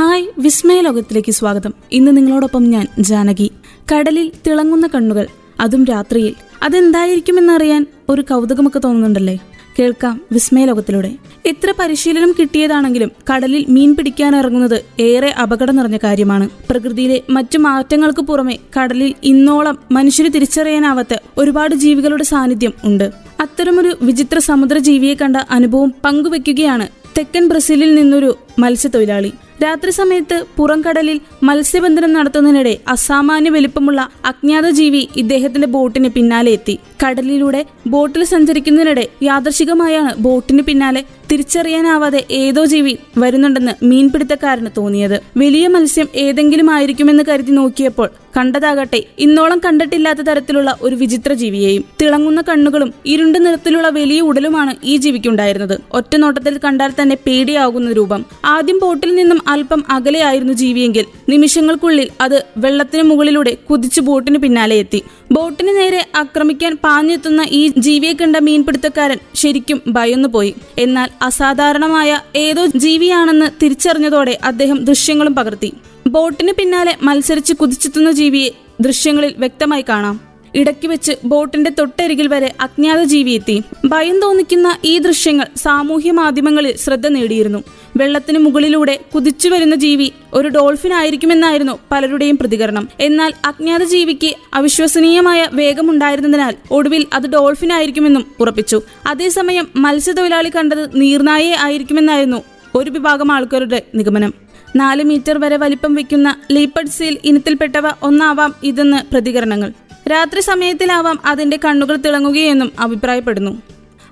Hi വിസ്മയ ലോകത്തിലേക്ക് സ്വാഗതം. ഇന്ന് നിങ്ങളോടൊപ്പം ഞാൻ ജാനകി. കടലിൽ തിളങ്ങുന്ന കണ്ണുകൾ അതും രാത്രിയിൽ. അതെന്തായിരിക്കുമെന്നറിയാൻ ഒരു കൗതുകമൊക്കെ തോന്നുന്നുണ്ടല്ലേ? കേൾക്കാം വിസ്മയ ലോകത്തിലൂടെ എത്ര പരിശീലനം കിട്ടിയതാണെങ്കിലും കടലിൽ മീൻ പിടിക്കാൻ ഇറങ്ങുന്നത് ഏറെ അപകടം നിറഞ്ഞ കാര്യമാണ്. പ്രകൃതിയിലെ മറ്റു മാറ്റങ്ങൾക്ക് പുറമെ കടലിൽ ഇന്നോളം മനുഷ്യന് തിരിച്ചറിയാനാവാത്ത ഒരുപാട് ജീവികളുടെ സാന്നിധ്യം ഉണ്ട്. അത്തരമൊരു വിചിത്ര സമുദ്ര ജീവിയെ കണ്ട അനുഭവം പങ്കുവെക്കുകയാണ് തെക്കൻ ബ്രസീലിൽ നിന്നൊരു മത്സ്യത്തൊഴിലാളി. രാത്രി സമയത്ത് പുറംകടലിൽ മത്സ്യബന്ധനം നടത്തുന്നതിനിടെ അസാമാന്യ വലിപ്പമുള്ള അജ്ഞാത ജീവി ഇദ്ദേഹത്തിന്റെ ബോട്ടിന് പിന്നാലെ എത്തി. കടലിലൂടെ ബോട്ടിൽ സഞ്ചരിക്കുന്നതിനിടെ യാദർശികമായാണ് ബോട്ടിന് പിന്നാലെ തിരിച്ചറിയാനാവാതെ ഏതോ ജീവി വരുന്നുണ്ടെന്ന് മീൻപിടുത്തക്കാരന് തോന്നിയത്. വലിയ മത്സ്യം ഏതെങ്കിലും ആയിരിക്കുമെന്ന് കരുതി നോക്കിയപ്പോൾ കണ്ടതാകട്ടെ ഇന്നോളം കണ്ടിട്ടില്ലാത്ത തരത്തിലുള്ള ഒരു വിചിത്ര ജീവിയെയും തിളങ്ങുന്ന കണ്ണുകളും ഇരുണ്ട നിറത്തിലുള്ള വലിയ ഉടലുമാണ് ഈ ജീവിക്കുണ്ടായിരുന്നത്. ഒറ്റ നോട്ടത്തിൽ കണ്ടാൽ തന്നെ പേടിയാകുന്ന രൂപം. ആദ്യം ബോട്ടിൽ നിന്നും അല്പം അകലെയായിരുന്നു ജീവിയെങ്കിൽ. നിമിഷങ്ങൾക്കുള്ളിൽ അത് വെള്ളത്തിന് മുകളിലൂടെ കുതിച്ചു ബോട്ടിന് പിന്നാലെ എത്തി. ബോട്ടിന് നേരെ ആക്രമിക്കാൻ പാഞ്ഞെത്തുന്ന ഈ ജീവിയെ കണ്ട മീൻപിടുത്തക്കാരൻ ശരിക്കും ഭയന്നു പോയി എന്നാൽ അസാധാരണമായ ഏതോ ജീവിയാണെന്ന് തിരിച്ചറിഞ്ഞതോടെ അദ്ദേഹം ദൃശ്യങ്ങളും പകർത്തി. ബോട്ടിന് പിന്നാലെ മത്സരിച്ച് കുതിച്ചെത്തുന്ന ജീവിയെ ദൃശ്യങ്ങളിൽ വ്യക്തമായി കാണാം. ഇടയ്ക്ക് വെച്ച് ബോട്ടിന്റെ തൊട്ടരികിൽ വരെ അജ്ഞാത ജീവി എത്തി. ഭയം തോന്നിക്കുന്ന ഈ ദൃശ്യങ്ങൾ സാമൂഹ്യ മാധ്യമങ്ങളിൽ ശ്രദ്ധ നേടിയിരുന്നു. വെള്ളത്തിന് മുകളിലൂടെ കുതിച്ചു വരുന്ന ജീവി ഒരു ഡോൾഫിൻ ആയിരിക്കുമെന്നായിരുന്നു പലരുടെയും പ്രതികരണം. എന്നാൽ അജ്ഞാത ജീവിക്ക് അവിശ്വസനീയമായ വേഗമുണ്ടായിരുന്നതിനാൽ ഒടുവിൽ അത് ഡോൾഫിൻ ആയിരിക്കുമെന്നും ഉറപ്പിച്ചു. അതേസമയം മത്സ്യത്തൊഴിലാളി കണ്ടത് നീർനായെ ആയിരിക്കുമെന്നായിരുന്നു ഒരു വിഭാഗം ആൾക്കാരുടെ നിഗമനം. നാല് മീറ്റർ വരെ വലിപ്പം വയ്ക്കുന്ന ലീപ്പഡ് സീൽ ഇനത്തിൽപ്പെട്ടവ ഒന്നാവാം ഇതെന്ന് പ്രതികരണങ്ങൾ. രാത്രി സമയത്തിലാവാം അതിന്റെ കണ്ണുകൾ തിളങ്ങുകയെന്നും അഭിപ്രായപ്പെടുന്നു.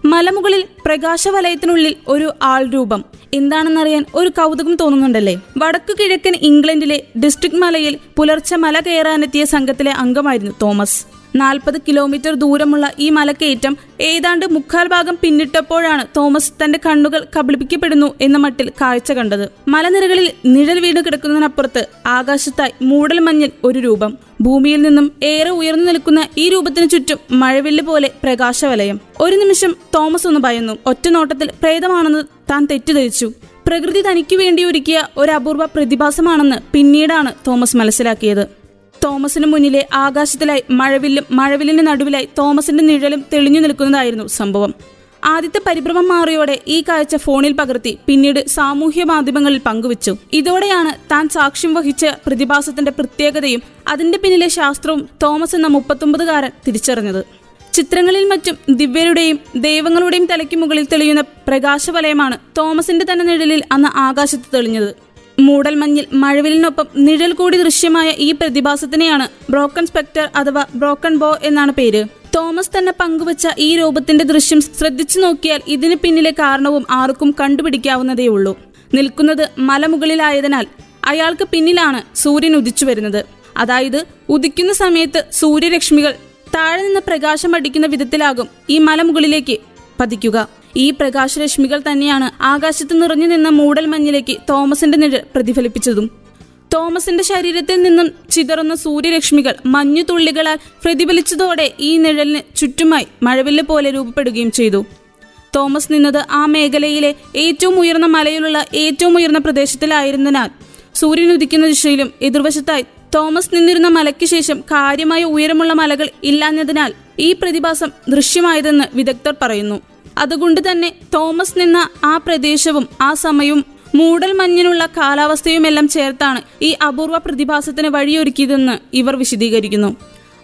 മലമുകളിൽ പ്രകാശവലയത്തിനുള്ളിൽ ഒരു ആൾ രൂപം. എന്താണെന്നറിയാൻ ഒരു കൗതുകം തോന്നുന്നുണ്ടല്ലേ? വടക്കു കിഴക്കൻ ഇംഗ്ലണ്ടിലെ ഡിസ്ട്രിക്ട് മലയിൽ പുലർച്ചെ മല കയറാനെത്തിയ സംഘത്തിലെ അംഗമായിരുന്നു തോമസ്. നാൽപ്പത് കിലോമീറ്റർ ദൂരമുള്ള ഈ മലക്കയറ്റം ഏതാണ്ട് മുക്കാൽ ഭാഗം പിന്നിട്ടപ്പോഴാണ് തോമസ് തന്റെ കണ്ണുകൾ കബളിപ്പിക്കപ്പെടുന്നു എന്ന മട്ടിൽ കാഴ്ച കണ്ടത്. മലനിരകളിൽ നിഴൽ വീണ് കിടക്കുന്നതിനപ്പുറത്ത് ആകാശത്തായി മൂടൽ മഞ്ഞിൽ ഒരു രൂപം. ഭൂമിയിൽ നിന്നും ഏറെ ഉയർന്നു നിൽക്കുന്ന ഈ രൂപത്തിന് ചുറ്റും മഴവില്ല് പോലെ പ്രകാശവലയം. ഒരു നിമിഷം തോമസ് ഒന്ന് ഭയന്നു. ഒറ്റ നോട്ടത്തിൽ പ്രേതമാണെന്ന് താൻ തെറ്റിദ്ധരിച്ചു. പ്രകൃതി തനിക്കു വേണ്ടി ഒരുക്കിയ ഒരു അപൂർവ പ്രതിഭാസമാണെന്ന് പിന്നീടാണ് തോമസ് മനസ്സിലാക്കിയത്. തോമസിന് മുന്നിലെ ആകാശത്തിലായി മഴവില്ലും മഴവില്ലിന് നടുവിലായി തോമസിന്റെ നിഴലും തെളിഞ്ഞു നിൽക്കുന്നതായിരുന്നു സംഭവം. ആദ്യത്തെ പരിഭ്രമം മാറിയോടെ ഈ കാഴ്ച ഫോണിൽ പകർത്തി പിന്നീട് സാമൂഹ്യ മാധ്യമങ്ങളിൽ പങ്കുവച്ചു. ഇതോടെയാണ് താൻ സാക്ഷ്യം വഹിച്ച പ്രതിഭാസത്തിന്റെ പ്രത്യേകതയും അതിന്റെ പിന്നിലെ ശാസ്ത്രവും തോമസ് എന്ന മുപ്പത്തൊമ്പതുകാരൻ തിരിച്ചറിഞ്ഞത്. ചിത്രങ്ങളിൽ മറ്റും ദിവ്യരുടെയും ദൈവങ്ങളുടെയും തലയ്ക്ക് മുകളിൽ തെളിയുന്ന പ്രകാശവലയമാണ് തോമസിന്റെ തന്നെ നിഴലിൽ അന്ന് ആകാശത്ത് തെളിഞ്ഞത്. മൂടൽമഞ്ഞിൽ മഴവിലിനൊപ്പം നിഴൽ കൂടി ദൃശ്യമായ ഈ പ്രതിഭാസത്തിനെയാണ് ബ്രോക്കൺ സ്പെക്ടർ അഥവാ ബ്രോക്കൺ ബോ എന്നാണ് പേര്. തോമസ് തന്നെ പങ്കുവച്ച ഈ രൂപത്തിന്റെ ദൃശ്യം ശ്രദ്ധിച്ചു നോക്കിയാൽ ഇതിന് പിന്നിലെ കാരണവും ആർക്കും കണ്ടുപിടിക്കാവുന്നതേയുള്ളൂ നിൽക്കുന്നത് മലമുകളിലായതിനാൽ അയാൾക്ക് പിന്നിലാണ് സൂര്യൻ ഉദിച്ചു വരുന്നത്. അതായത് ഉദിക്കുന്ന സമയത്ത് സൂര്യരശ്മികൾ താഴെ നിന്ന് പ്രകാശം അടിക്കുന്ന വിധത്തിലാകും ഈ മലമുകളിലേക്ക് പതിക്കുക. ഈ പ്രകാശരശ്മികൾ തന്നെയാണ് ആകാശത്ത് നിറഞ്ഞു നിന്ന മൂടൽ മഞ്ഞിലേക്ക് തോമസിന്റെ നിഴൽ പ്രതിഫലിപ്പിച്ചതും. തോമസിന്റെ ശരീരത്തിൽ നിന്നും ചിതറുന്ന സൂര്യരശ്മികൾ മഞ്ഞുതുള്ളികളാൽ പ്രതിഫലിച്ചതോടെ ഈ നിഴലിന് ചുറ്റുമായി മഴവില്ല് പോലെ രൂപപ്പെടുകയും ചെയ്തു. തോമസ് നിന്നത് ആ മേഖലയിലെ ഏറ്റവും ഉയർന്ന മലയിലുള്ള ഏറ്റവും ഉയർന്ന പ്രദേശത്തിലായിരുന്നതിനാൽ സൂര്യൻ ഉദിക്കുന്ന ദിശയിലും എതിർവശത്തായി തോമസ് നിന്നിരുന്ന മലയ്ക്ക് ശേഷം കാര്യമായ ഉയരമുള്ള മലകൾ ഇല്ലാഞ്ഞതിനാൽ ഈ പ്രതിഭാസം ദൃശ്യമായതെന്ന് വിദഗ്ധർ പറയുന്നു. അതുകൊണ്ട് തന്നെ തോമസ് നിന്ന ആ പ്രദേശവും ആ സമയവും മൂടൽ മഞ്ഞിനുള്ള കാലാവസ്ഥയുമെല്ലാം ചേർത്താണ് ഈ അപൂർവ പ്രതിഭാസത്തിന് വഴിയൊരുക്കിയതെന്ന് ഇവർ വിശദീകരിക്കുന്നു.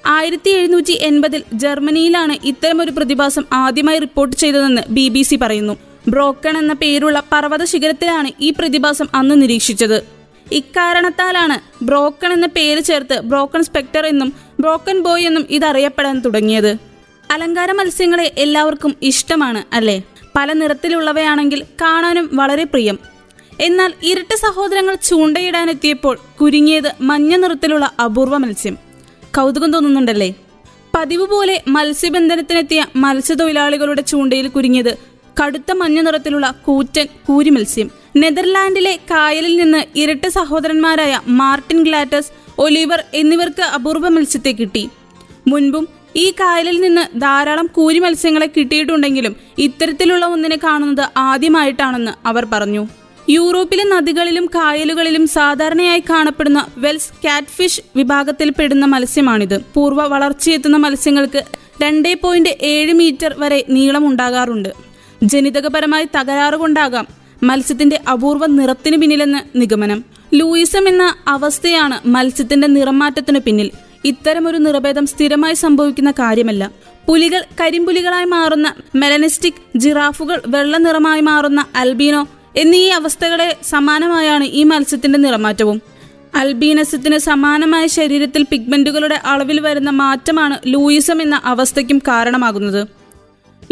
ആയിരത്തി എഴുന്നൂറ്റി എൺപതിൽ ജർമ്മനിയിലാണ് ഇത്തരമൊരു പ്രതിഭാസം ആദ്യമായി റിപ്പോർട്ട് ചെയ്തതെന്ന് ബി ബി സി പറയുന്നു. ബ്രോക്കൺ എന്ന പേരുള്ള പർവത ശിഖരത്തിലാണ് ഈ പ്രതിഭാസം അന്ന് നിരീക്ഷിച്ചത്. ഇക്കാരണത്താലാണ് ബ്രോക്കൺ എന്ന പേര് ചേർത്ത് ബ്രോക്കൺ സ്പെക്ടർ എന്നും ബ്രോക്കൺ ബോയ് എന്നും ഇതറിയപ്പെടാൻ തുടങ്ങിയത്. അലങ്കാര മത്സ്യങ്ങളെ എല്ലാവർക്കും ഇഷ്ടമാണ് അല്ലേ? പല നിറത്തിലുള്ളവയാണെങ്കിൽ കാണാനും വളരെ പ്രിയം. എന്നാൽ ഇരട്ട സഹോദരങ്ങൾ ചൂണ്ടയിടാനെത്തിയപ്പോൾ കുരുങ്ങിയത് മഞ്ഞ നിറത്തിലുള്ള അപൂർവ മത്സ്യം. കൗതുകം തോന്നുന്നുണ്ടല്ലേ? പതിവ് പോലെ മത്സ്യബന്ധനത്തിനെത്തിയ മത്സ്യത്തൊഴിലാളികളുടെ ചൂണ്ടയിൽ കുരുങ്ങിയത് കടുത്ത മഞ്ഞ നിറത്തിലുള്ള കൂറ്റൻ കൂരി മത്സ്യം. നെതർലാൻഡിലെ കായലിൽ നിന്ന് ഇരട്ട സഹോദരന്മാരായ മാർട്ടിൻ ഗ്ലാറ്റസ് ഒലിവർ എന്നിവർക്ക് അപൂർവ മത്സ്യത്തെ കിട്ടി. മുൻപും ഈ കായലിൽ നിന്ന് ധാരാളം കൂരി മത്സ്യങ്ങളെ കിട്ടിയിട്ടുണ്ടെങ്കിലും ഇത്തരത്തിലുള്ള ഒന്നിനെ കാണുന്നത് ആദ്യമായിട്ടാണെന്ന് അവർ പറഞ്ഞു. യൂറോപ്പിലെ നദികളിലും കായലുകളിലും സാധാരണയായി കാണപ്പെടുന്ന വെൽസ് കാറ്റ്ഫിഷ് വിഭാഗത്തിൽപ്പെടുന്ന മത്സ്യമാണിത്. പൂർവ വളർച്ചയെത്തുന്ന മത്സ്യങ്ങൾക്ക് രണ്ടേ പോയിന്റ് ഏഴ് മീറ്റർ വരെ നീളമുണ്ടാകാറുണ്ട് ജനിതകപരമായി തകരാറുകൊണ്ടാകാം മത്സ്യത്തിന്റെ അപൂർവ നിറത്തിന് പിന്നിലെന്ന് നിഗമനം. ലൂയിസം എന്ന അവസ്ഥയാണ് മത്സ്യത്തിന്റെ നിറമാറ്റത്തിനു പിന്നിൽ. ഇത്തരമൊരു നിറഭേദം സ്ഥിരമായി സംഭവിക്കുന്ന കാര്യമല്ല. പുലികൾ കരിമ്പുലികളായി മാറുന്ന മെലനിസ്റ്റിക് ജിറാഫുകൾ വെള്ള നിറമായി മാറുന്ന അൽബീനോ എന്നീ അവസ്ഥകളെ സമാനമായാണ് ഈ മത്സ്യത്തിന്റെ നിറമാറ്റവും. അൽബീനസത്തിന് സമാനമായ ശരീരത്തിൽ പിഗ്മെന്റുകളുടെ അളവിൽ വരുന്ന മാറ്റമാണ് ലൂയിസം എന്ന അവസ്ഥയ്ക്കും കാരണമാകുന്നത്.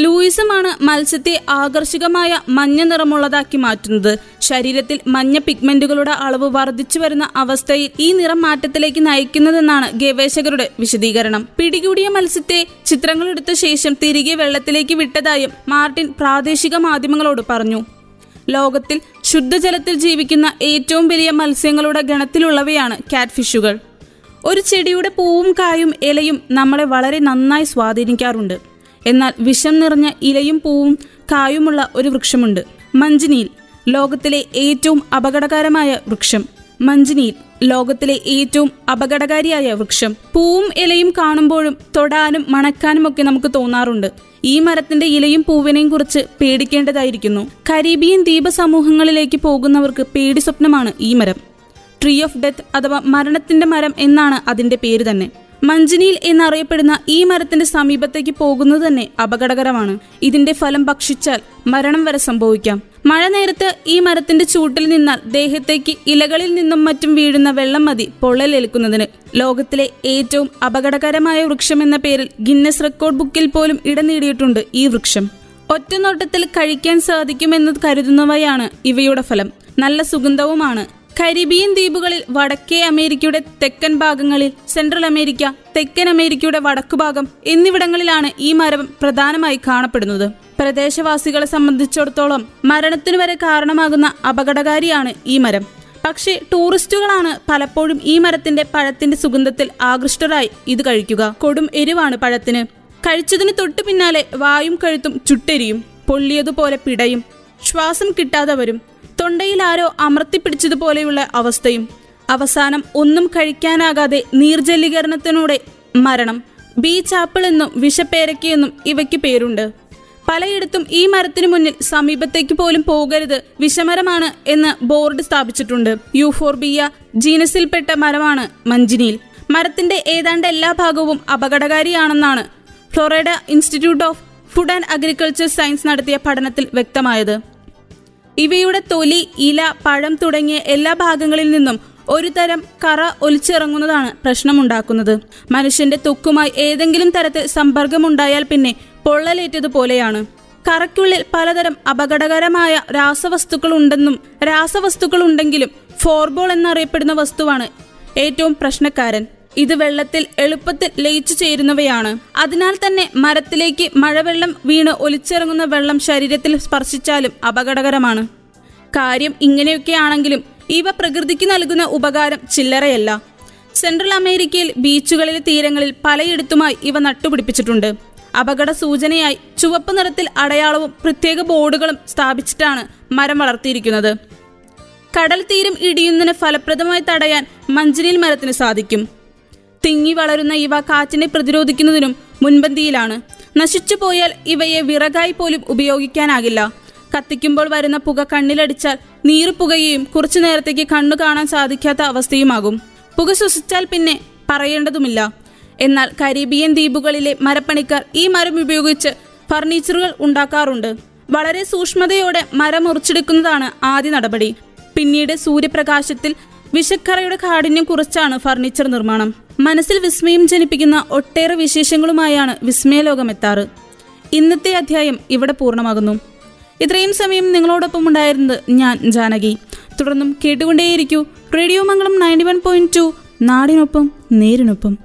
ലൂയിസമാണ് മത്സ്യത്തെ ആകർഷകമായ മഞ്ഞ നിറമുള്ളതാക്കി മാറ്റുന്നത്. ശരീരത്തിൽ മഞ്ഞ പിഗ്മെന്റുകളുടെ അളവ് വർദ്ധിച്ചു വരുന്ന അവസ്ഥയിൽ ഈ നിറം മാറ്റത്തിലേക്ക് നയിക്കുന്നതെന്നാണ് ഗവേഷകരുടെ വിശദീകരണം. പിടികൂടിയ മത്സ്യത്തെ ചിത്രങ്ങളെടുത്ത ശേഷം തിരികെ വെള്ളത്തിലേക്ക് വിട്ടതായും മാർട്ടിൻ പ്രാദേശിക മാധ്യമങ്ങളോട് പറഞ്ഞു. ലോകത്തിൽ ശുദ്ധജലത്തിൽ ജീവിക്കുന്ന ഏറ്റവും വലിയ മത്സ്യങ്ങളുടെ ഗണത്തിലുള്ളവയാണ് കാറ്റ്ഫിഷുകൾ ഒരു ചെടിയുടെ പൂവും കായും ഇലയും നമ്മളെ വളരെ നന്നായി സ്വാധീനിക്കാറുണ്ട്. എന്നാൽ വിഷം നിറഞ്ഞ ഇലയും പൂവും കായുമുള്ള ഒരു വൃക്ഷമുണ്ട്. മഞ്ജിനീൽ ലോകത്തിലെ ഏറ്റവും അപകടകരമായ വൃക്ഷം. മഞ്ജിനീൽ ലോകത്തിലെ ഏറ്റവും അപകടകാരിയായ വൃക്ഷം. പൂവും ഇലയും കാണുമ്പോഴും തൊടാനും മണക്കാനും ഒക്കെ നമുക്ക് തോന്നാറുണ്ട്. ഈ മരത്തിന്റെ ഇലയും പൂവിനെയും കുറിച്ച് പേടിക്കേണ്ടതായിരിക്കുന്നു. കരീബിയൻ ദ്വീപ സമൂഹങ്ങളിലേക്ക് പോകുന്നവർക്ക് പേടി സ്വപ്നമാണ് ഈ മരം. ട്രീ ഓഫ് ഡെത്ത് അഥവാ മരണത്തിന്റെ മരം എന്നാണ് അതിന്റെ പേര് തന്നെ. മഞ്ജനിയിൽ എന്നറിയപ്പെടുന്ന ഈ മരത്തിന്റെ സമീപത്തേക്ക് പോകുന്നത് തന്നെ അപകടകരമാണ്. ഇതിന്റെ ഫലം ഭക്ഷിച്ചാൽ മരണം വരെ സംഭവിക്കാം. മഴ നേരത്ത് ഈ മരത്തിന്റെ ചൂട്ടിൽ നിന്നാൽ ദേഹത്തേക്ക് ഇലകളിൽ നിന്നും മറ്റും വീഴുന്ന വെള്ളം മതി പൊള്ളലേൽക്കുന്നതിന് ലോകത്തിലെ ഏറ്റവും അപകടകരമായ വൃക്ഷം എന്ന പേരിൽ ഗിന്നസ് റെക്കോർഡ് ബുക്കിൽ പോലും ഇടം നേടിയിട്ടുണ്ട് ഈ വൃക്ഷം. ഒറ്റനോട്ടത്തിൽ കഴിക്കാൻ സാധിക്കുമെന്ന് കരുതുന്നവയാണ് ഇവയുടെ ഫലം. നല്ല സുഗന്ധവുമാണ് കരീബിയൻ ദ്വീപുകളിൽ വടക്കേ അമേരിക്കയുടെ തെക്കൻ ഭാഗങ്ങളിൽ സെൻട്രൽ അമേരിക്ക തെക്കൻ അമേരിക്കയുടെ വടക്കുഭാഗം എന്നിവിടങ്ങളിലാണ് ഈ മരം പ്രധാനമായി കാണപ്പെടുന്നത്. പ്രദേശവാസികളെ സംബന്ധിച്ചിടത്തോളം മരണത്തിനു വരെ കാരണമാകുന്ന അപകടകാരിയാണ് ഈ മരം. പക്ഷേ ടൂറിസ്റ്റുകളാണ് പലപ്പോഴും ഈ മരത്തിന്റെ പഴത്തിന്റെ സുഗന്ധത്തിൽ ആകൃഷ്ടരായി ഇത് കഴിക്കുക. കൊടും എരിവാണ് പഴത്തിന്. കഴിച്ചതിന് തൊട്ടു പിന്നാലെ വായും കഴുത്തും ചുട്ടെരിയും പൊള്ളിയതുപോലെ പിടയും ശ്വാസം കിട്ടാതെ വരും തൊണ്ടയിൽ ആരോ അമർത്തിപ്പിടിച്ചതുപോലെയുള്ള അവസ്ഥയും. അവസാനം ഒന്നും കഴിക്കാനാകാതെ നീർജലീകരണത്തിലൂടെ മരണം. ബീച്ച് ആപ്പിൾ എന്നും വിഷപ്പേരക്കയെന്നും ഇവയ്ക്ക് പേരുണ്ട്. പലയിടത്തും ഈ മരത്തിനു മുന്നിൽ സമീപത്തേക്ക് പോലും പോകരുത് വിഷമരമാണ് എന്ന് ബോർഡ് സ്ഥാപിച്ചിട്ടുണ്ട്. യൂഫോർബിയ ജീനസിൽപ്പെട്ട മരമാണ് മഞ്ചിനിയിൽ. മരത്തിന്റെ ഏതാണ്ട് എല്ലാ ഭാഗവും അപകടകാരിയാണെന്നാണ് Florida Institute of Food and Agriculture Science നടത്തിയ പഠനത്തിൽ വ്യക്തമായത്. ഇവയുടെ തൊലി ഇല പഴം തുടങ്ങിയ എല്ലാ ഭാഗങ്ങളിൽ നിന്നും ഒരു തരം കറ ഒലിച്ചിറങ്ങുന്നതാണ് പ്രശ്നമുണ്ടാക്കുന്നത്. മനുഷ്യന്റെ ത്വക്കുമായി ഏതെങ്കിലും തരത്തിൽ സമ്പർക്കമുണ്ടായാൽ പിന്നെ പൊള്ളലേറ്റതുപോലെയാണ്. കറയ്ക്കുള്ളിൽ പലതരം അപകടകരമായ രാസവസ്തുക്കൾ ഉണ്ടെന്നും രാസവസ്തുക്കൾ ഉണ്ടെങ്കിലും ഫോർബോൾ എന്നറിയപ്പെടുന്ന വസ്തുവാണ് ഏറ്റവും പ്രശ്നക്കാരൻ. ഇത് വെള്ളത്തിൽ എളുപ്പത്തിൽ ലയിച്ചു ചേരുന്നവയാണ്. അതിനാൽ തന്നെ മരത്തിലേക്ക് മഴവെള്ളം വീണ് ഒലിച്ചിറങ്ങുന്ന വെള്ളം ശരീരത്തിൽ സ്പർശിച്ചാലും അപകടകരമാണ്. കാര്യം ഇങ്ങനെയൊക്കെയാണെങ്കിലും ഇവ പ്രകൃതിക്ക് നൽകുന്ന ഉപകാരം ചില്ലറയല്ല. സെൻട്രൽ അമേരിക്കയിൽ ബീച്ചുകളിലെ തീരങ്ങളിൽ പലയിടത്തുമായി ഇവ നട്ടുപിടിപ്പിച്ചിട്ടുണ്ട്. അപകട സൂചനയായി ചുവപ്പ് നിറത്തിൽ അടയാളവും പ്രത്യേക ബോർഡുകളും സ്ഥാപിച്ചിട്ടാണ് മരം വളർത്തിയിരിക്കുന്നത്. കടൽ തീരം ഇടിയുന്നതിന് ഫലപ്രദമായി തടയാൻ മഞ്ചിനിൽ മരത്തിന് സാധിക്കും. തിങ്ങി വളരുന്ന ഇവ കാറ്റിനെ പ്രതിരോധിക്കുന്നതിനും മുൻപന്തിയിലാണ്. നശിച്ചു പോയാൽ ഇവയെ വിറകായി പോലും ഉപയോഗിക്കാനാകില്ല. കത്തിക്കുമ്പോൾ വരുന്ന പുക കണ്ണിലടിച്ചാൽ നീറ് പുകയും കുറച്ചു നേരത്തേക്ക് കണ്ണു കാണാൻ സാധിക്കാത്ത അവസ്ഥയുമാകും. പുക ശ്വസിച്ചാൽ പിന്നെ പറയേണ്ടതുമില്ല. എന്നാൽ കരീബിയൻ ദ്വീപുകളിലെ മരപ്പണിക്കാർ ഈ മരം ഉപയോഗിച്ച് ഫർണിച്ചറുകൾ ഉണ്ടാക്കാറുണ്ട്. വളരെ സൂക്ഷ്മതയോടെ മരം മുറിച്ചെടുക്കുന്നതാണ് ആദ്യ നടപടി. പിന്നീട് സൂര്യപ്രകാശത്തിൽ വിഷക്കറയുടെ കാഠിന്യം കുറച്ചാണ് ഫർണിച്ചർ നിർമ്മാണം. മനസ്സിൽ വിസ്മയം ജനിപ്പിക്കുന്ന ഒട്ടേറെ വിശേഷങ്ങളുമായാണ് വിസ്മയലോകം എത്താറ് ഇന്നത്തെ അധ്യായം ഇവിടെ പൂർണമാകുന്നു. ഇത്രയും സമയം നിങ്ങളോടൊപ്പം ഉണ്ടായിരുന്നത് ഞാൻ ജാനകി. തുടർന്നും കേട്ടുകൊണ്ടേയിരിക്കൂ radio Mangalam ninety one point two. നാടിനൊപ്പം നേരിനൊപ്പം.